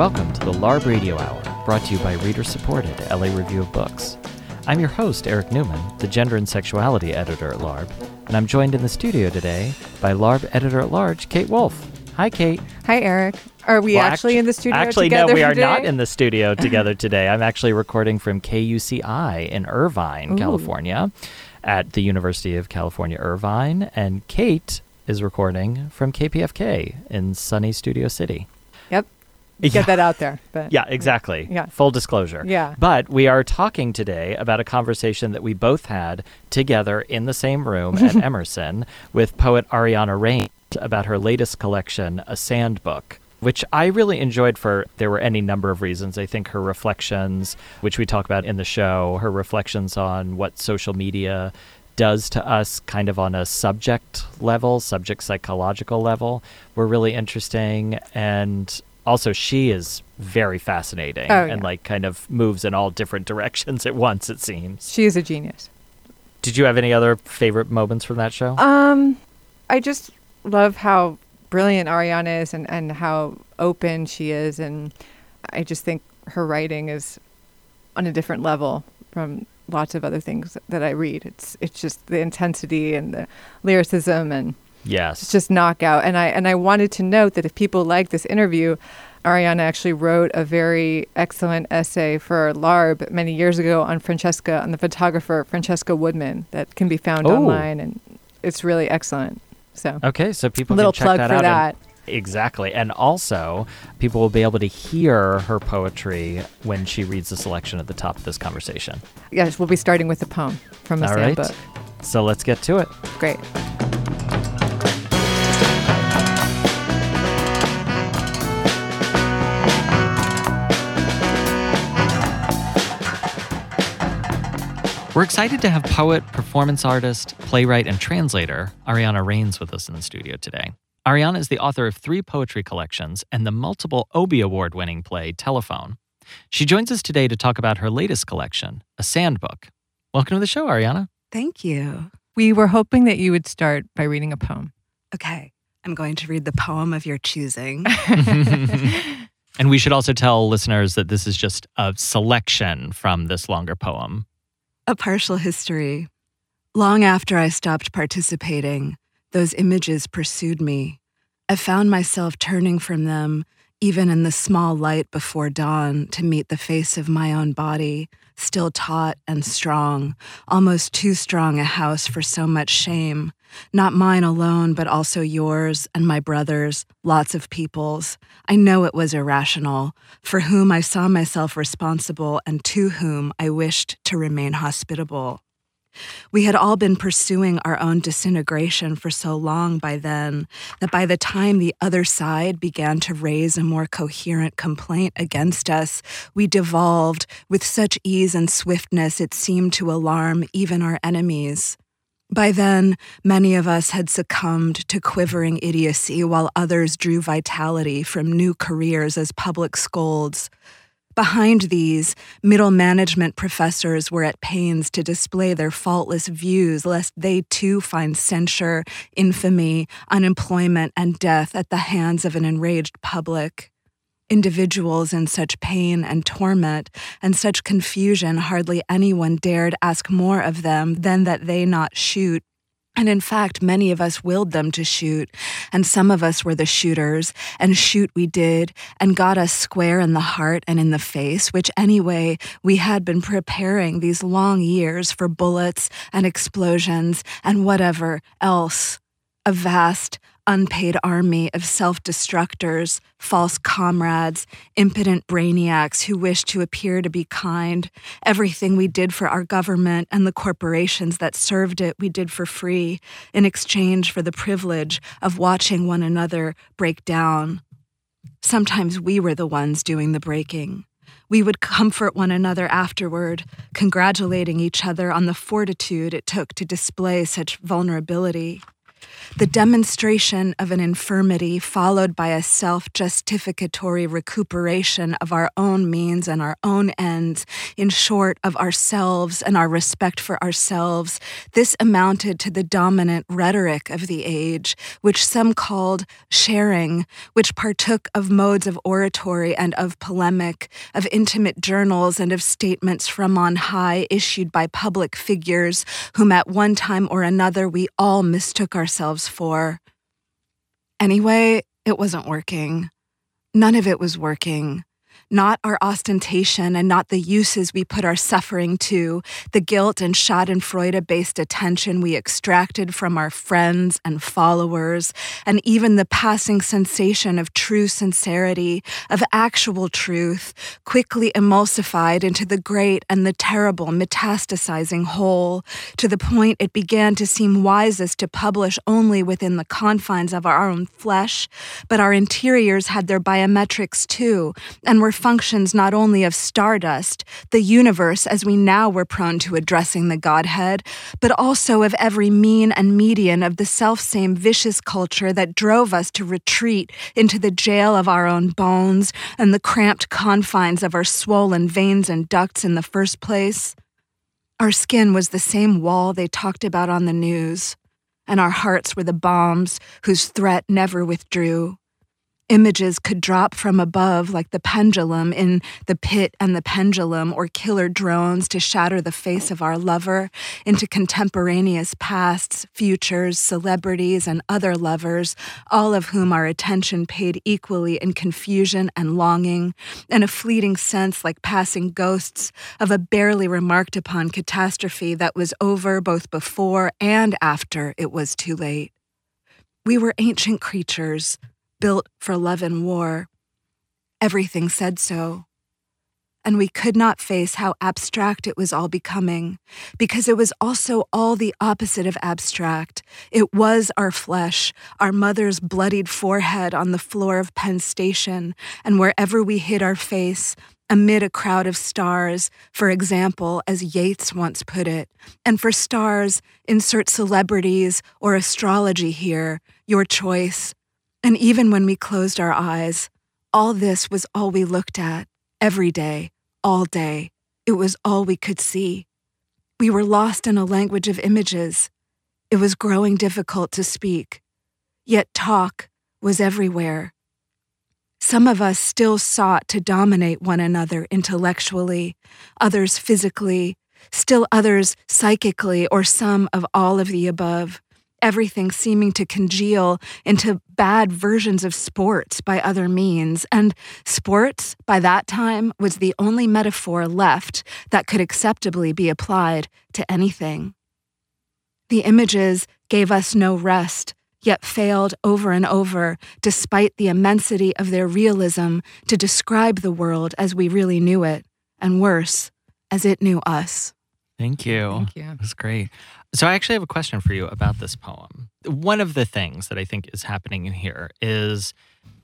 welcome to the LARB Radio Hour, brought to you by reader supported LA Review of Books. I'm your host, Eric Newman, the gender and sexuality editor at LARB, and I'm joined in the studio today by LARB editor at large, Kate Wolf. Hi, Kate. Hi, Eric. Are we Well, actually actu- in the studio Actually, together no, we are not in the studio together today. I'm actually recording from KUCI in Irvine, Ooh. California, at the University of California, Irvine, and Kate is recording from KPFK in sunny Studio City. Yep. Yeah. Get that out there. But Yeah, exactly. Yeah. Full disclosure. Yeah. But we are talking today about a conversation that we both had together in the same room at Emerson with poet Ariana Reines about her latest collection, A Sand Book. Which I really enjoyed for there were any number of reasons. I think her reflections, which we talk about in the show, her reflections on what social media does to us kind of on a subject level, subject psychological level, were really interesting. And also, she is very fascinating Oh, and like kind of moves in all different directions at once, it seems. she is a genius. Did you have any other favorite moments from that show? Um, I just love how brilliant Ariana is and, and how open she is. And I just think her writing is on a different level from lots of other things that I read. It's it's just the intensity and the lyricism and yes. it's just knockout. And I and I wanted to note that if people like this interview, Ariana actually wrote a very excellent essay for LARB many years ago on Francesca, on the photographer Francesca Woodman, that can be found Oh. online, and it's really excellent. So Okay, so people little can check plug that for out. that. And, exactly. And also, people will be able to hear her poetry when she reads the selection at the top of this conversation. Yes, we'll be starting with a poem from the All Sand right. book. So let's get to it. Great. We're excited to have poet, performance artist, playwright, and translator Ariana Reines with us in the studio today. Ariana is the author of three poetry collections and the multiple Obie Award winning play Telephone. She joins us today to talk about her latest collection, A Sand Book. Welcome to the show, Ariana. Thank you. We were hoping that you would start by reading a poem. Okay, I'm going to read the poem of your choosing. and we should also tell listeners that this is just a selection from this longer poem. A partial history. Long after I stopped participating, those images pursued me. I found myself turning from them, even in the small light before dawn, to meet the face of my own body, still taut and strong, almost too strong a house for so much shame. Not mine alone, but also yours and my brother's, lots of people's. I know it was irrational, for whom I saw myself responsible and to whom I wished to remain hospitable. We had all been pursuing our own disintegration for so long by then that by the time the other side began to raise a more coherent complaint against us, we devolved with such ease and swiftness it seemed to alarm even our enemies. By then, many of us had succumbed to quivering idiocy while others drew vitality from new careers as public scolds. Behind these, middle management professors were at pains to display their faultless views lest they too find censure, infamy, unemployment, and death at the hands of an enraged public. Individuals in such pain and torment and such confusion, hardly anyone dared ask more of them than that they not shoot. And in fact, many of us willed them to shoot, and some of us were the shooters, and shoot we did, and got us square in the heart and in the face, which anyway we had been preparing these long years for bullets and explosions and whatever else. A vast, unpaid army of self destructors, false comrades, impotent brainiacs who wish to appear to be kind. Everything we did for our government and the corporations that served it, we did for free in exchange for the privilege of watching one another break down. Sometimes we were the ones doing the breaking. We would comfort one another afterward, congratulating each other on the fortitude it took to display such vulnerability. The demonstration of an infirmity followed by a self justificatory recuperation of our own means and our own ends, in short, of ourselves and our respect for ourselves, this amounted to the dominant rhetoric of the age, which some called sharing, which partook of modes of oratory and of polemic, of intimate journals and of statements from on high issued by public figures whom at one time or another we all mistook ourselves for. Anyway, it wasn't working. None of it was working not our ostentation and not the uses we put our suffering to, the guilt and schadenfreude based attention we extracted from our friends and followers, and even the passing sensation of true sincerity, of actual truth, quickly emulsified into the great and the terrible metastasizing whole, to the point it began to seem wisest to publish only within the confines of our own flesh, but our interiors had their biometrics too, and were functions not only of stardust, the universe as we now were prone to addressing the Godhead, but also of every mean and median of the selfsame vicious culture that drove us to retreat into the jail of our own bones and the cramped confines of our swollen veins and ducts in the first place. Our skin was the same wall they talked about on the news, and our hearts were the bombs whose threat never withdrew. Images could drop from above like the pendulum in The Pit and the Pendulum, or killer drones to shatter the face of our lover into contemporaneous pasts, futures, celebrities, and other lovers, all of whom our attention paid equally in confusion and longing, and a fleeting sense like passing ghosts of a barely remarked upon catastrophe that was over both before and after it was too late. We were ancient creatures built for love and war. Everything said so. And we could not face how abstract it was all becoming, because it was also all the opposite of abstract. It was our flesh, our mother's bloodied forehead on the floor of Penn Station, and wherever we hid our face, amid a crowd of stars, for example, as Yeats once put it. And for stars, insert celebrities or astrology here, your choice. And even when we closed our eyes, all this was all we looked at, every day, all day. It was all we could see. We were lost in a language of images. It was growing difficult to speak. Yet talk was everywhere. Some of us still sought to dominate one another intellectually, others physically, still others psychically, or some of all of the above everything seeming to congeal into bad versions of sports by other means. And sports, by that time, was the only metaphor left that could acceptably be applied to anything. The images gave us no rest, yet failed over and over, despite the immensity of their realism, to describe the world as we really knew it, and worse, as it knew us. Thank you. Thank you. That's great. So I actually have a question for you about this poem. One of the things that I think is happening in here is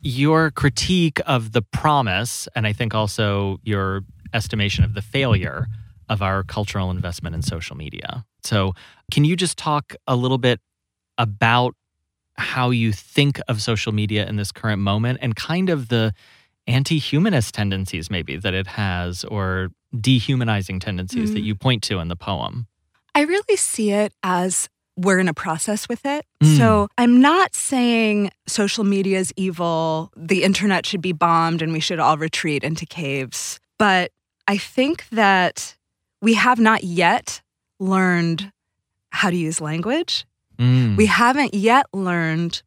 your critique of the promise, and I think also your estimation of the failure of our cultural investment in social media. So, can you just talk a little bit about how you think of social media in this current moment and kind of the anti humanist tendencies, maybe, that it has, or dehumanizing tendencies mm. that you point to in the poem? I really see it as we're in a process with it. Mm. So I'm not saying social media is evil, the internet should be bombed, and we should all retreat into caves. But I think that we have not yet learned how to use language. Mm. We haven't yet learned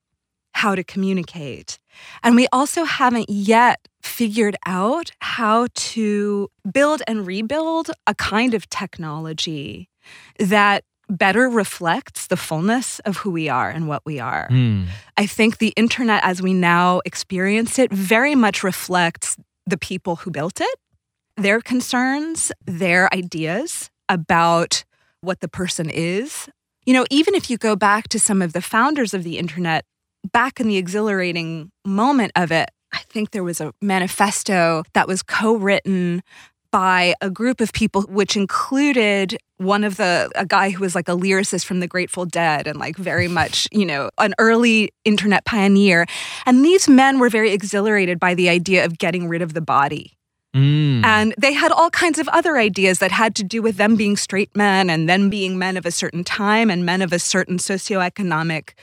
how to communicate. And we also haven't yet figured out how to build and rebuild a kind of technology that better reflects the fullness of who we are and what we are. Mm. I think the internet as we now experience it very much reflects the people who built it, their concerns, their ideas about what the person is. You know, even if you go back to some of the founders of the internet, back in the exhilarating moment of it, I think there was a manifesto that was co written by a group of people, which included one of the a guy who was like a lyricist from the Grateful Dead and like very much, you know, an early internet pioneer. And these men were very exhilarated by the idea of getting rid of the body. Mm. And they had all kinds of other ideas that had to do with them being straight men and then being men of a certain time and men of a certain socioeconomic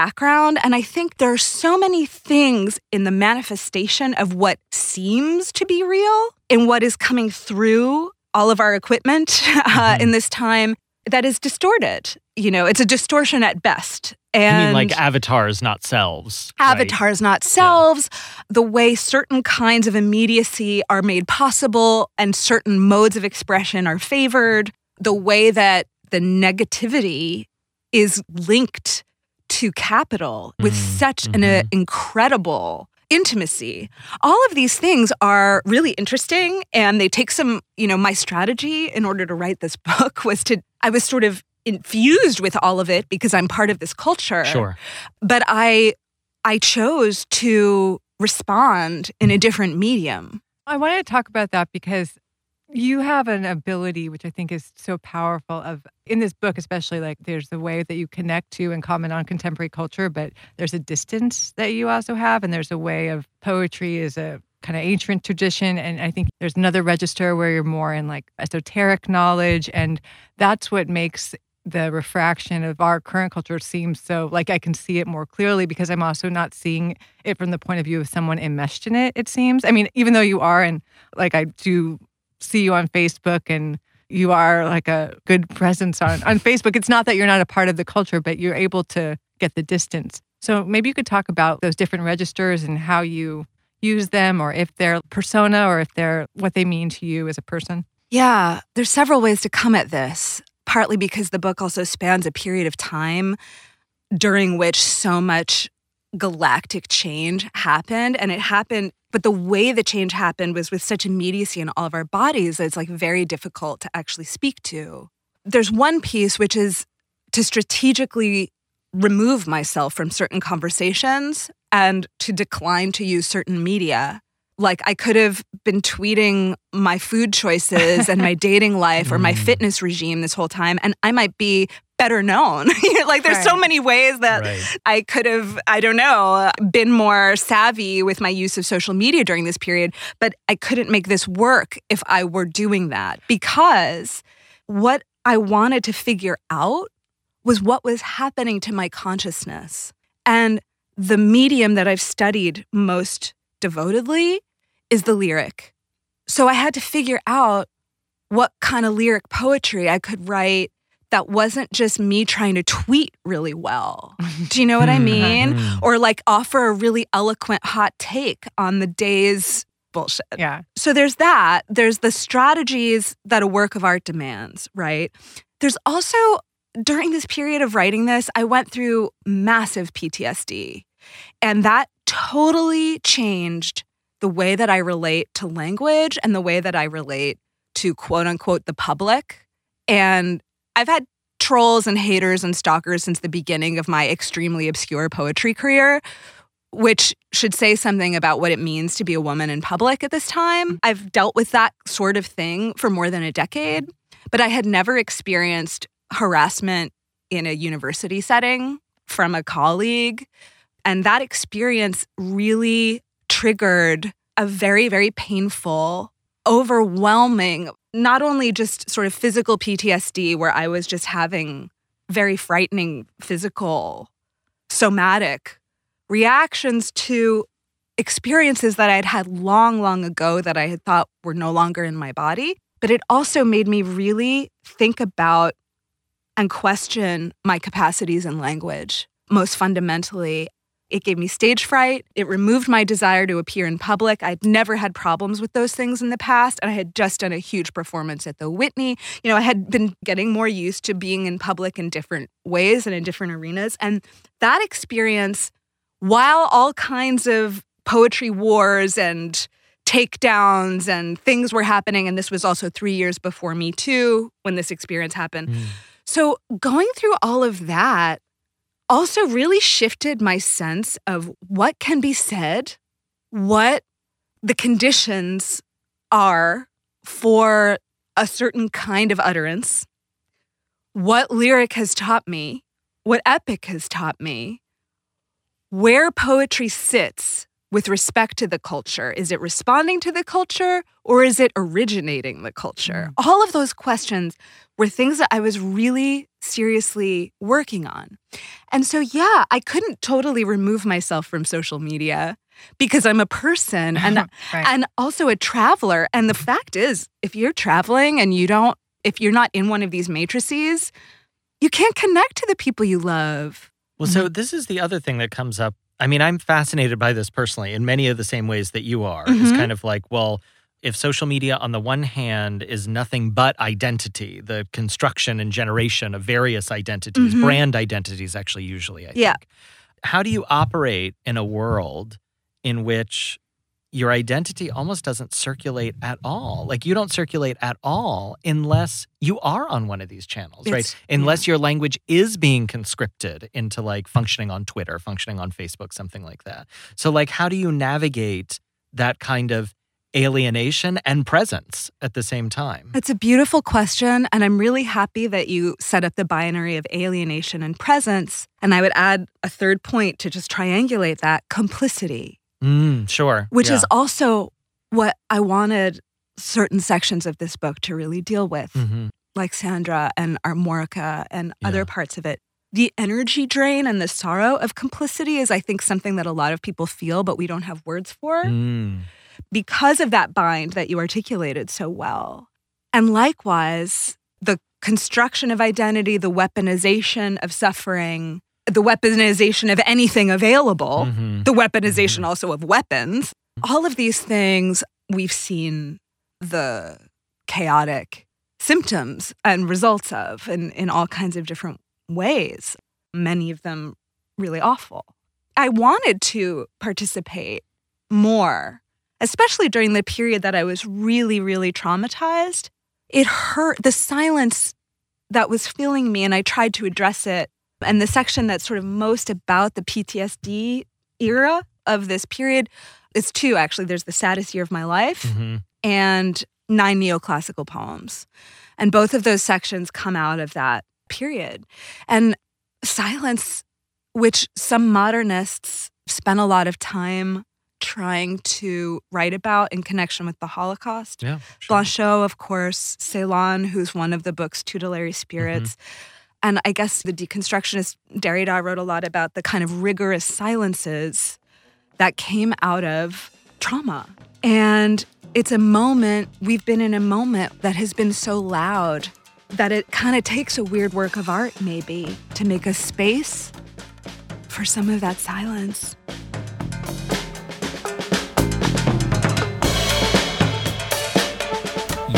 background. And I think there are so many things in the manifestation of what seems to be real in what is coming through all of our equipment uh, Mhm. in this time that is distorted. You know, it's a distortion at best. you And mean like avatars, not selves? right? avatars, not selves, the way certain kinds of immediacy are made possible and certain modes of expression are favored, the way that the negativity is linked to capital with Mhm, such an uh, mhm. incredible intimacy. All of these things are really interesting and they take some, you know, my strategy in order to write this book was to I was sort of infused with all of it because I'm part of this culture Sure. but I I chose to respond in a different medium. I wanted to talk about that because you have an ability which I think is so powerful of in this book especially like there's the way that you connect to and comment on contemporary culture but there's a distance that you also have and there's a way of poetry is a kind of ancient tradition and I think there's another register where you're more in like esoteric knowledge and that's what makes the refraction of our current culture seems so like I can see it more clearly because I'm also not seeing it from the point of view of someone enmeshed in it, it seems. I mean, even though you are, and like I do see you on Facebook and you are like a good presence on, on Facebook, it's not that you're not a part of the culture, but you're able to get the distance. So maybe you could talk about those different registers and how you use them or if they're persona or if they're what they mean to you as a person. Yeah, there's several ways to come at this, partly because the book also spans a period of time during which so much galactic change happened and it happened but the way the change happened was with such immediacy in all of our bodies that it's like very difficult to actually speak to. There's one piece which is to strategically remove myself from certain conversations and to decline to use certain media. Like I could have been tweeting my food choices and my dating life or my Mm. fitness regime this whole time, and I might be better known. like there's so many ways that Right. I could have, I don't know, been more savvy with my use of social media during this period, but I couldn't make this work if I were doing that because what I wanted to figure out was what was happening to my consciousness. And the medium that I've studied most devotedly is the lyric. So I had to figure out what kind of lyric poetry I could write that wasn't just me trying to tweet really well. Do you know what I Hmm. mean? Hmm. Or like offer a really eloquent hot take on the day's bullshit. Yeah. So there's that. There's the strategies that a work of art demands, right? There's also, during this period of writing this, I went through massive PTSD. And that totally changed the way that I relate to language and the way that I relate to quote unquote the public. And I've had trolls and haters and stalkers since the beginning of my extremely obscure poetry career, which should say something about what it means to be a woman in public at this time. I've dealt with that sort of thing for more than a decade, but I had never experienced harassment in a university setting from a colleague. And that experience really triggered a very, very painful, overwhelming, not only just sort of physical PTSD, where I was just having very frightening physical, somatic reactions to experiences that I'd had long, long ago that I had thought were no longer in my body. But it also made me really think about and question my capacities in language. Most fundamentally, it gave me stage fright. It removed my desire to appear in public. I'd never had problems with those things in the past. And I had just done a huge performance at the Whitney. You know, I had been getting more used to being in public in different ways and in different arenas. And that experience, while all kinds of poetry wars and takedowns and things were happening, and this was also three years before me too, when this experience happened. Mm. So going through all of that also really shifted my sense of what can be said, what the conditions are for a certain kind of utterance, what lyric has taught me, what epic has taught me, where poetry sits with respect to the culture. Is it responding to the culture or is it originating the culture? Mm. All of those questions were things that I was really seriously working on. And so, yeah, I couldn't totally remove myself from social media because I'm a person and right. and also a traveler and the fact is if you're traveling and you don't if you're not in one of these matrices you can't connect to the people you love. Well, so mm-hmm. this is the other thing that comes up. I mean, I'm fascinated by this personally in many of the same ways that you are. Mm-hmm. It's kind of like, well, if social media on the one hand is nothing but identity, the construction and generation of various identities, mm-hmm. brand identities actually usually, I yeah. think. How do you operate in a world in which your identity almost doesn't circulate at all. Like you don't circulate at all unless you are on one of these channels, it's, right? Unless yeah. your language is being conscripted into like functioning on Twitter, functioning on Facebook, something like that. So like how do you navigate that kind of alienation and presence at the same time? It's a beautiful question. And I'm really happy that you set up the binary of alienation and presence. And I would add a third point to just triangulate that complicity. Mm, sure. Which yeah. is also what I wanted certain sections of this book to really deal with, mm-hmm. like Sandra and Armorica and yeah. other parts of it. The energy drain and the sorrow of complicity is, I think, something that a lot of people feel, but we don't have words for mm. because of that bind that you articulated so well. And likewise, the construction of identity, the weaponization of suffering, the weaponization of anything available, mm-hmm. the weaponization mm-hmm. also of weapons. All of these things we've seen the chaotic symptoms and results of in, in all kinds of different ways, many of them really awful. I wanted to participate more, especially during the period that I was really, really traumatized. It hurt the silence that was filling me, and I tried to address it and the section that's sort of most about the PTSD era of this period is two actually. There's the saddest year of my life mm-hmm. and nine neoclassical poems. And both of those sections come out of that period. And silence, which some modernists spent a lot of time trying to write about in connection with the Holocaust. Yeah, sure. Blanchot, of course, Celan, who's one of the book's tutelary spirits. Mm-hmm and I guess the deconstructionist Derrida wrote a lot about the kind of rigorous silences that came out of trauma. And it's a moment, we've been in a moment that has been so loud that it kind of takes a weird work of art, maybe, to make a space for some of that silence.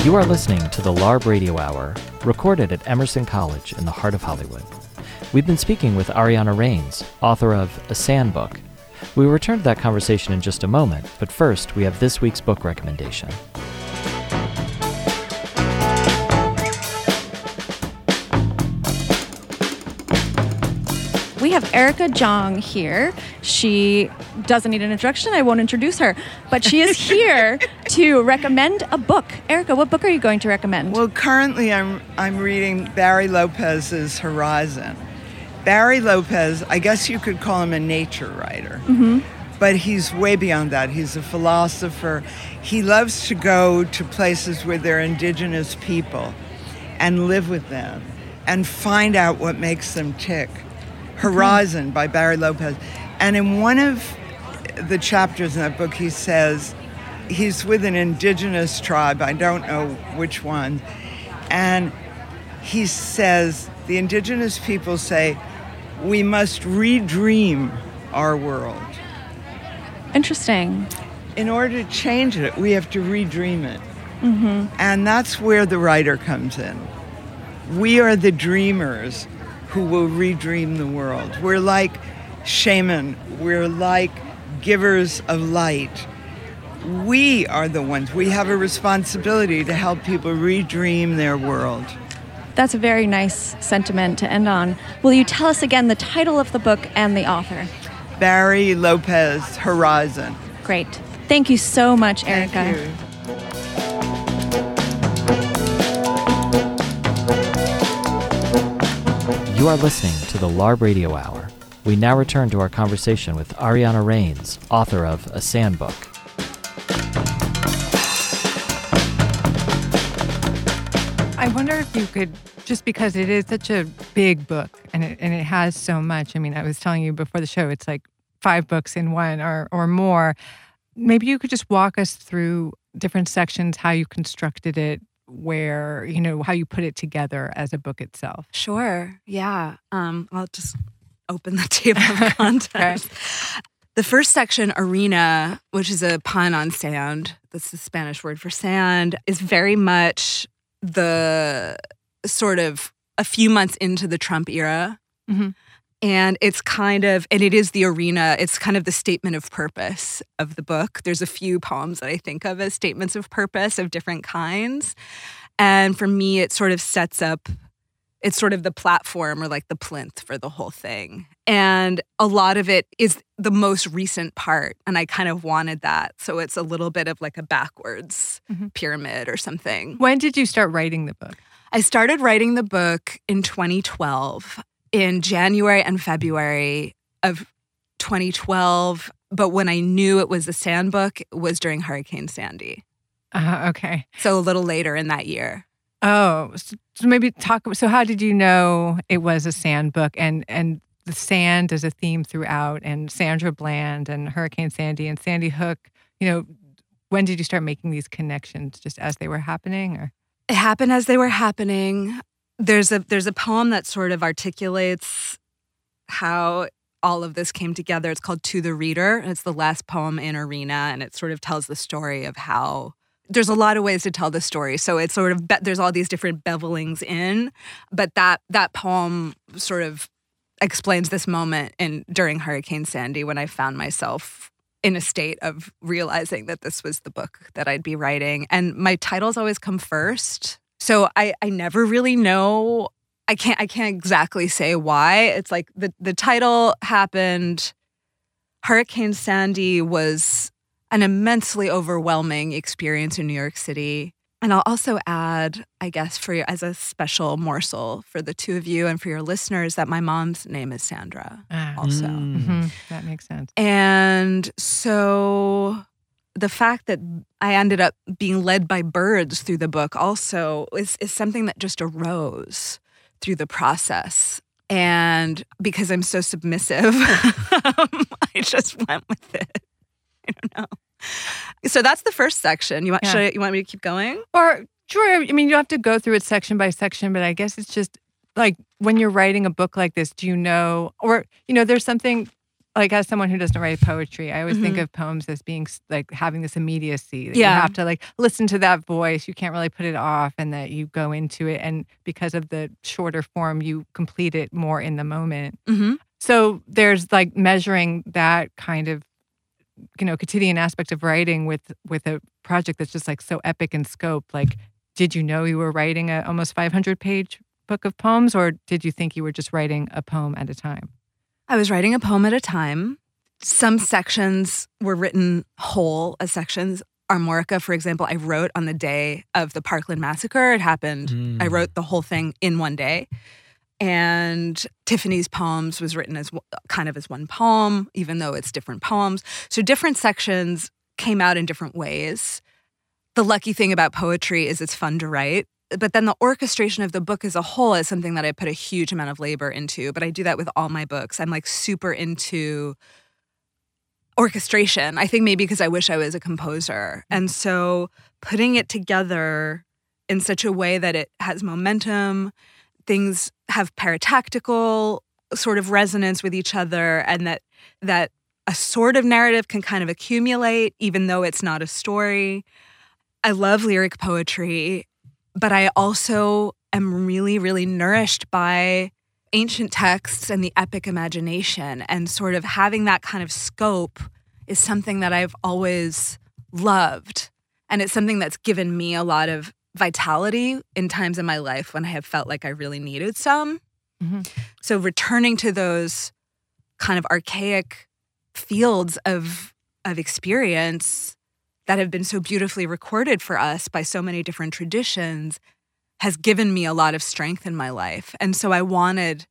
You are listening to the LARB Radio Hour recorded at Emerson College in the heart of Hollywood. We've been speaking with Ariana Reines, author of A Sand Book. We will return to that conversation in just a moment, but first, we have this week's book recommendation. We have Erica Jong here. She doesn't need an introduction. I won't introduce her, but she is here to recommend a book. Erica, what book are you going to recommend? Well, currently I'm I'm reading Barry Lopez's Horizon. Barry Lopez, I guess you could call him a nature writer. Mm-hmm. But he's way beyond that. He's a philosopher. He loves to go to places where there are indigenous people and live with them and find out what makes them tick. Horizon by Barry Lopez. And in one of the chapters in that book, he says he's with an indigenous tribe, I don't know which one, and he says the indigenous people say, we must redream our world. Interesting. In order to change it, we have to redream it. Mm-hmm. And that's where the writer comes in. We are the dreamers who will redream the world. We're like shaman, we're like givers of light. We are the ones, we have a responsibility to help people redream their world. That's a very nice sentiment to end on. Will you tell us again the title of the book and the author? Barry Lopez Horizon. Great. Thank you so much, Erica. You are listening to the LARB Radio Hour. We now return to our conversation with Ariana Reines, author of A Sand Book. I wonder if you could, just because it is such a big book and it, and it has so much. I mean, I was telling you before the show, it's like five books in one or, or more. Maybe you could just walk us through different sections, how you constructed it, where, you know, how you put it together as a book itself. Sure. Yeah. Um, I'll just open the table of contents. The first section, arena, which is a pun on sand, that's the Spanish word for sand, is very much the sort of a few months into the Trump era. Mhm. And it's kind of, and it is the arena, it's kind of the statement of purpose of the book. There's a few poems that I think of as statements of purpose of different kinds. And for me, it sort of sets up, it's sort of the platform or like the plinth for the whole thing. And a lot of it is the most recent part. And I kind of wanted that. So it's a little bit of like a backwards Mhm. pyramid or something. When did you start writing the book? I started writing the book in 2012, in January and February of 2012. But when I knew it was a sand book, was during Hurricane Sandy. Uh, okay. So a little later in that year. Oh, so, so maybe talk. So, how did you know it was a sand book and and the sand is a theme throughout, and Sandra Bland and Hurricane Sandy and Sandy Hook? You know, when did you start making these connections? Just as they were happening, or It happened as they were happening. There's a there's a poem that sort of articulates how all of this came together. It's called To the Reader. It's the last poem in Arena, and it sort of tells the story of how there's a lot of ways to tell the story. So it's sort of be- there's all these different bevelings in, but that that poem sort of explains this moment in during Hurricane Sandy when I found myself in a state of realizing that this was the book that I'd be writing. And my titles always come first. So I, I never really know. I can't I can't exactly say why. It's like the, the title happened. Hurricane Sandy was an immensely overwhelming experience in New York City. And I'll also add, I guess, for you as a special morsel for the two of you and for your listeners, that my mom's name is Sandra. Also. Mm. Mhm, that makes sense. And so the fact that I ended up being led by birds through the book also is, is something that just arose through the process. And because I'm so submissive, um, I just went with it. I don't know. So that's the first section. You want Yeah. should I, you want me to keep going? Or sure, I mean, you have to go through it section by section, but I guess it's just like when you're writing a book like this, do you know, or you know, there's something like as someone who doesn't write poetry, I always think of poems as being like having this immediacy. That Yeah. you have to like listen to that voice. You can't really put it off, and that you go into it, and because of the shorter form, you complete it more in the moment. Mm-hmm. So there's like measuring that kind of you know quotidian aspect of writing with with a project that's just like so epic in scope. Like, did you know you were writing a almost 500 page book of poems, or did you think you were just writing a poem at a time? I was writing a poem at a time. Some sections were written whole as sections. Armorica, for example, I wrote on the day of the Parkland massacre. It happened. I Mm. wrote the whole thing in one day. And Tiffany's poems was written as kind of as one poem, even though it's different poems. So different sections came out in different ways. The lucky thing about poetry is it's fun to write. But then the orchestration of the book as a whole is something that I put a huge amount of labor into. But I do that with all my books. I'm like super into orchestration. I think maybe because I wish I was a composer. And so putting it together in such a way that it has momentum, things have paratactical sort of resonance with each other and that that a sort of narrative can kind of accumulate even though it's not a story. I love lyric poetry, but I also am really really nourished by ancient texts and the epic imagination and sort of having that kind of scope is something that I've always loved and it's something that's given me a lot of vitality in times in my life when I have felt like I really needed some. Mhm. So returning to those kind of archaic fields of of experience that have been so beautifully recorded for us by so many different traditions has given me a lot of strength in my life. And so I wanted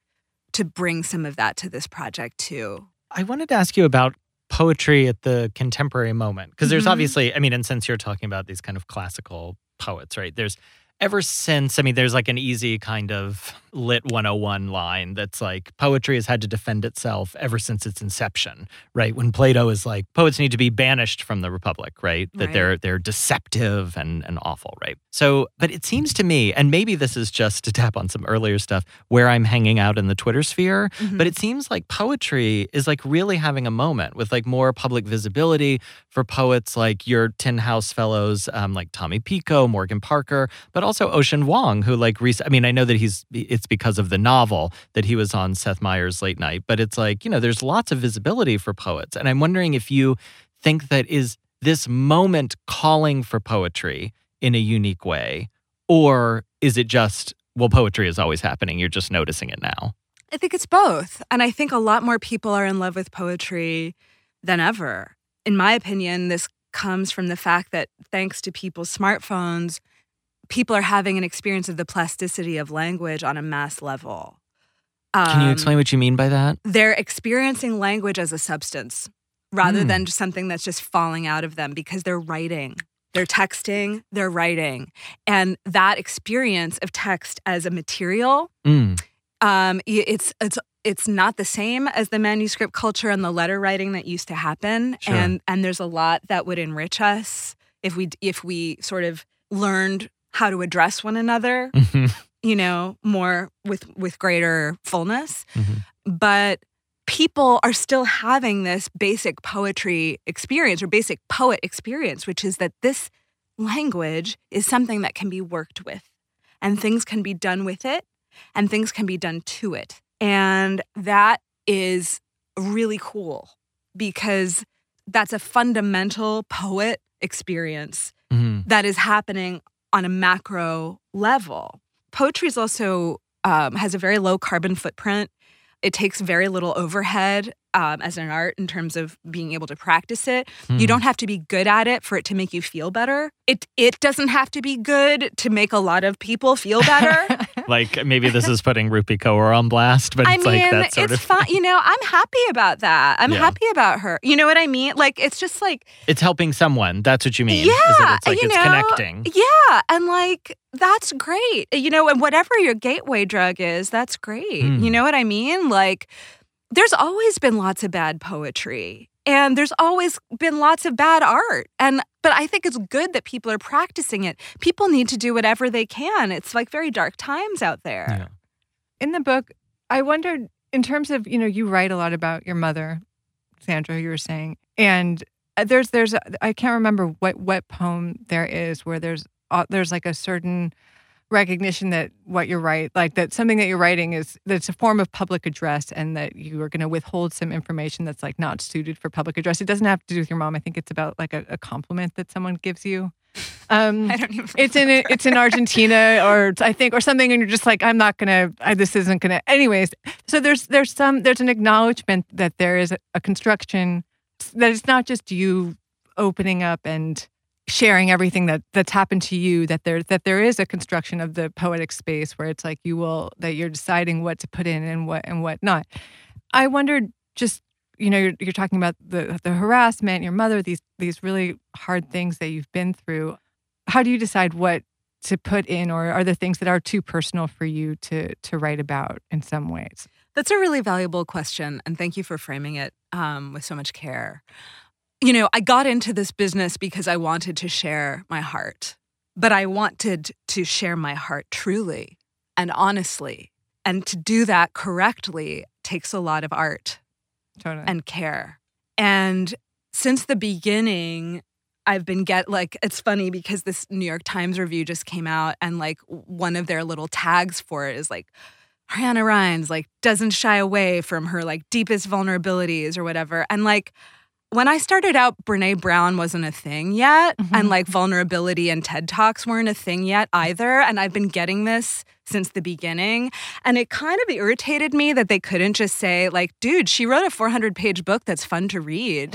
to bring some of that to this project too. I wanted to ask you about poetry at the contemporary moment because there's Mhm. obviously, I mean, and since you're talking about these kind of classical poets, right? There's ever since, I mean, there's like an easy kind of lit 101 line that's like poetry has had to defend itself ever since its inception, right? When Plato is like poets need to be banished from the republic, right? That Right. they're they're deceptive and and awful, right? So, but it seems to me, and maybe this is just to tap on some earlier stuff where I'm hanging out in the Twitter sphere, Mm-hmm. but it seems like poetry is like really having a moment with like more public visibility for poets like your Tin House fellows, um, like Tommy Pico, Morgan Parker, but also Ocean Vuong, who like, rec- I mean, I know that he's, it's because of the novel that he was on Seth Meyers late night, but it's like, you know, there's lots of visibility for poets. And I'm wondering if you think that is this moment calling for poetry in a unique way, or is it just, well, poetry is always happening. You're just noticing it now. I think it's both. And I think a lot more people are in love with poetry than ever. In my opinion, this comes from the fact that thanks to people's smartphones, people are having an experience of the plasticity of language on a mass level. Can you Um, explain what you mean by that? They're experiencing language as a substance rather Hmm. than just something that's just falling out of them because they're writing. They're texting, they're writing. And that experience of text as a material, mm. um, it's, it's it's not the same as the manuscript culture and the letter writing that used to happen, Sure. and and there's a lot that would enrich us if we if we sort of learned how to address one another, Mhm. you know, more with with greater fullness. Mhm. But people are still having this basic poetry experience or basic poet experience, which is that this language is something that can be worked with, and things can be done with it and things can be done to it. And that is really cool because that's a fundamental poet experience Mhm. that is happening on a macro level. Poetry is also um, has a very low carbon footprint. It takes very little overhead um, as an art in terms of being able to practice it. Hmm. You don't have to be good at it for it to make you feel better. It it doesn't have to be good to make a lot of people feel better. like maybe this is putting Rupi Kaur on blast, but I it's mean, like that sort it's of fine. You know, I'm happy about that. I'm Yeah. happy about her. You know what I mean? Like, it's just like, it's helping someone. That's what you mean. yeah, it's like you it's know, connecting. Yeah, and like that's great. You know, and whatever your gateway drug is, that's great. Mm. You know what I mean? Like, there's always been lots of bad poetry. And there's always been lots of bad art. And but I think it's good that people are practicing it. People need to do whatever they can. It's like very dark times out there. Yeah. in the book, I wondered in terms of you know you write a lot about your mother, Sandra. You were saying, and uh, there's there's I can't remember what what poem there is where there's uh, there's like a certain recognition that what you're right like that something that you're writing is that's a form of public address and that you are going to withhold some information that's like not suited for public address it doesn't have to do with your mom i think it's about like a, a compliment that someone gives you um I don't even it's in it's in Argentina or I think or something, and you're just like, I'm not gonna. I, this isn't gonna. Anyways, so there's there's some there's an acknowledgement that there is a, a construction that it's not just you opening up and sharing everything that that's happened to you. That there that there is a construction of the poetic space where it's like you will that you're deciding what to put in and what and what not. I wondered just you know you're, you're talking about the the harassment your mother these these really hard things that you've been through how do you decide what to put in or are there things that are too personal for you to to write about in some ways That's a really valuable question, and thank you for framing it um, with so much care. You know, I got into this business because I wanted to share my heart, but I wanted to share my heart truly and honestly. And to do that correctly takes a lot of art totally and care. And since the beginning, I've been get like it's funny because this New York Times review just came out and like one of their little tags for it is like Ariana Reines like doesn't shy away from her like deepest vulnerabilities or whatever. And like when I started out, Brene Brown wasn't a thing yet, and Mhm. like vulnerability and TED Talks weren't a thing yet either. And I've been getting this since the beginning. And it kind of irritated me that they couldn't just say, like, dude, she wrote a 400 page book that's fun to read.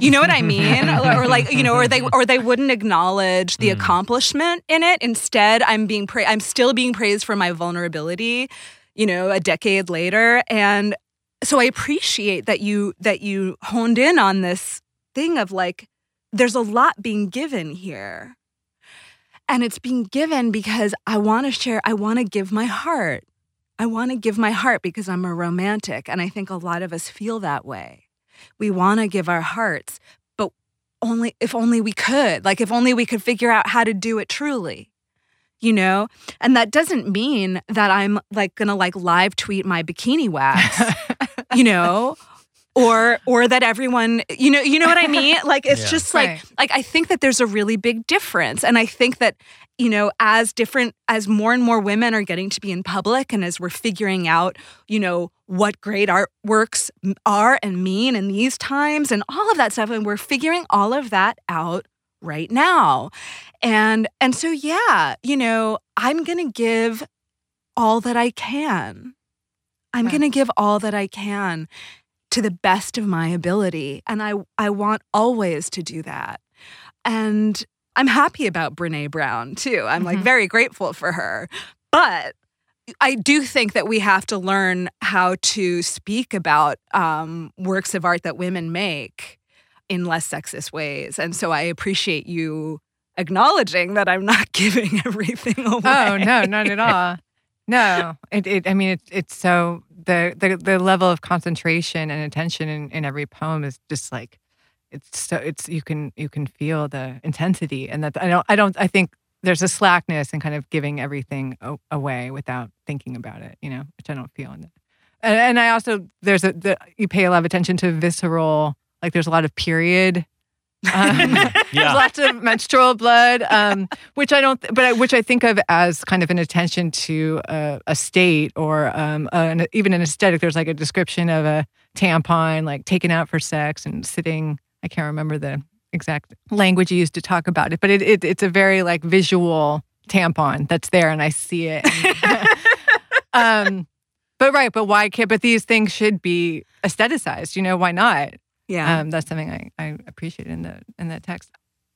You know what I mean? or, or like, you know, or they or they wouldn't acknowledge the Mm. accomplishment in it. Instead, I'm being pra- I'm still being praised for my vulnerability. you know, a decade later. And so I appreciate that you that you honed in on this thing of like there's a lot being given here. And it's being given because I want to share, I want to give my heart. I want to give my heart because I'm a romantic. And I think a lot of us feel that way. We want to give our hearts, but only if only we could, like if only we could figure out how to do it truly. You know? And that doesn't mean that I'm like gonna like live tweet my bikini wax, you know, or or that everyone you know you know what i mean like it's Yeah. just like Right. like i think that there's a really big difference and i think that you know as different as more and more women are getting to be in public and as we're figuring out you know what great artworks are and mean in these times and all of that stuff and we're figuring all of that out right now and and so yeah you know i'm going to give all that i can i'm going to give all that i can to the best of my ability and i i want always to do that and i'm happy about brene brown too i'm like Mhm. very grateful for her but I do think that we have to learn how to speak about um, works of art that women make in less sexist ways. And so I appreciate you acknowledging that I'm not giving everything away. Oh no, not at all. No, it, it I mean, it's it's so the, the the level of concentration and attention in, in every poem is just like it's so it's you can you can feel the intensity and that I don't I don't I think there's a slackness in kind of giving everything away without thinking about it, you know, which I don't feel in it. And, and I also there's a the, you pay a lot of attention to visceral like there's a lot of period um, There's Yeah. lots of menstrual blood, um, which I don't, but I, which I think of as kind of an attention to a, a state or um, an, even an aesthetic. There's like a description of a tampon like taken out for sex and sitting. I can't remember the exact language you used to talk about it, but it, it it's a very like visual tampon that's there, and I see it. um, but right, but why can't? But these things should be aestheticized. You know, why not? Yeah. Um, that's something I, I appreciate in the in that text.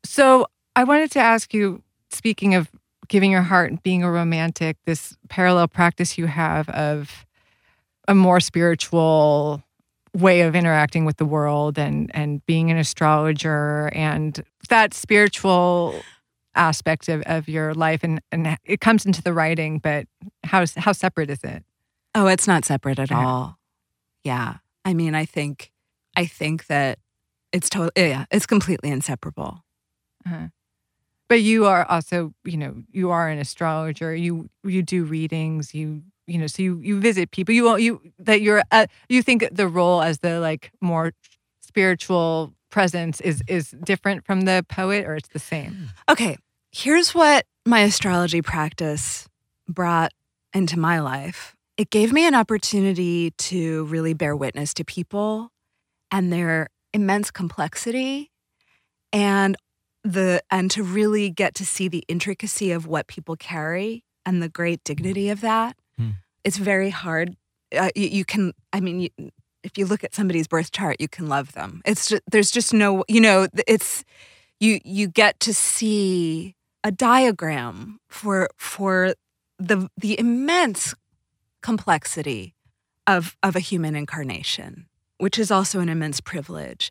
So I wanted to ask you, speaking of giving your heart and being a romantic, this parallel practice you have of a more spiritual way of interacting with the world and and being an astrologer and that spiritual aspect of, of your life and, and it comes into the writing, but how how separate is it? Oh, it's not separate at all. Yeah. I mean, I think I think that it's totally yeah, it's completely inseparable. Uh-huh. But you are also, you know, you are an astrologer. You you do readings. You you know, so you you visit people. You you that you're uh, you think the role as the like more spiritual presence is is different from the poet, or it's the same. Okay, here's what my astrology practice brought into my life. It gave me an opportunity to really bear witness to people and their immense complexity and the and to really get to see the intricacy of what people carry and the great dignity of that. Hmm. It's very hard. Uh, you, you can I mean you, if you look at somebody's birth chart, you can love them. It's just, there's just no, you know, it's you you get to see a diagram for for the the immense complexity of of a human incarnation, which is also an immense privilege.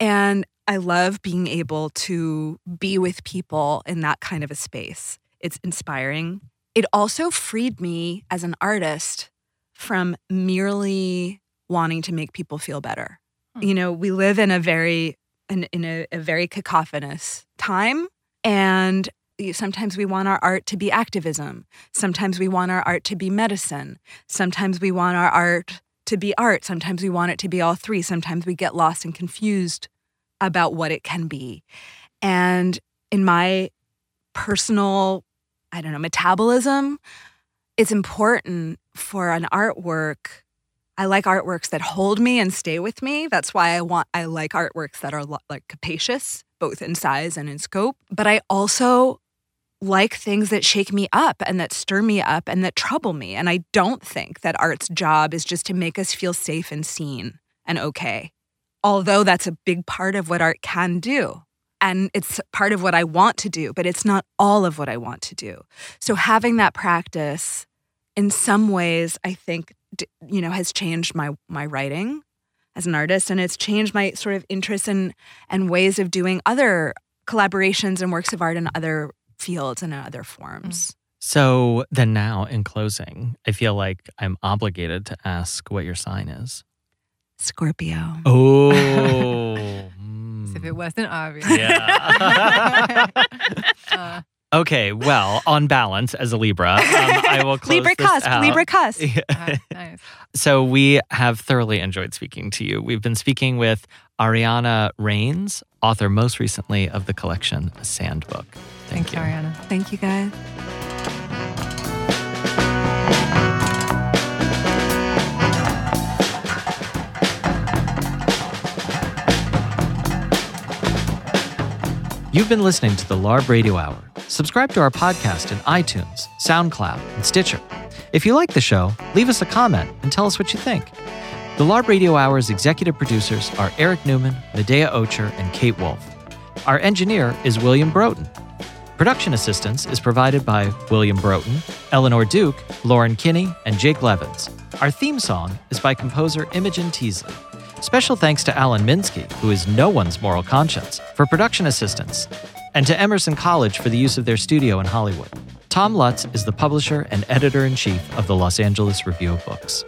And I love being able to be with people in that kind of a space. It's inspiring. It also freed me as an artist from merely wanting to make people feel better. Hmm. You know, we live in a very in, in a, a very cacophonous time and sometimes we want our art to be activism sometimes we want our art to be medicine sometimes we want our art to be art sometimes we want it to be all three sometimes we get lost and confused about what it can be and in my personal i don't know metabolism it's important for an artwork I like artworks that hold me and stay with me. That's why I want I like artworks that are like capacious, both in size and in scope. But I also like things that shake me up and that stir me up and that trouble me. And I don't think that art's job is just to make us feel safe and seen and okay. Although that's a big part of what art can do. And it's part of what I want to do, but it's not all of what I want to do. So having that practice in some ways, I think, you know, has changed my my writing as an artist, and it's changed my sort of interests and and ways of doing other collaborations and works of art and other fields and in other forms. So then now, in closing, I feel like I'm obligated to ask what your sign is. Scorpio. Oh. As if it wasn't obvious. Yeah. Uh, okay, well, on balance, as a Libra, um, I will close Libra this cusp. out. Libra cusp. uh, nice. So we have thoroughly enjoyed speaking to you. We've been speaking with Ariana Reines, author most recently of the collection A Sand Book. Thank Thanks, you. Ariana. Thank you, guys. You've been listening to the LARB Radio Hour. Subscribe to our podcast in iTunes, SoundCloud, and Stitcher. If you like the show, leave us a comment and tell us what you think. The LARB Radio Hour's executive producers are Eric Newman, Medaya Ocher, and Kate Wolf. Our engineer is William Broughton. Production assistance is provided by William Broughton, Eleanor Duke, Lauren Kinney, and Jake Levins. Our theme song is by composer Imogen Teasley. Special thanks to Alan Minsky, who is no one's moral conscience, for production assistance, and to Emerson College for the use of their studio in Hollywood. Tom Lutz is the publisher and editor in chief of the Los Angeles Review of Books.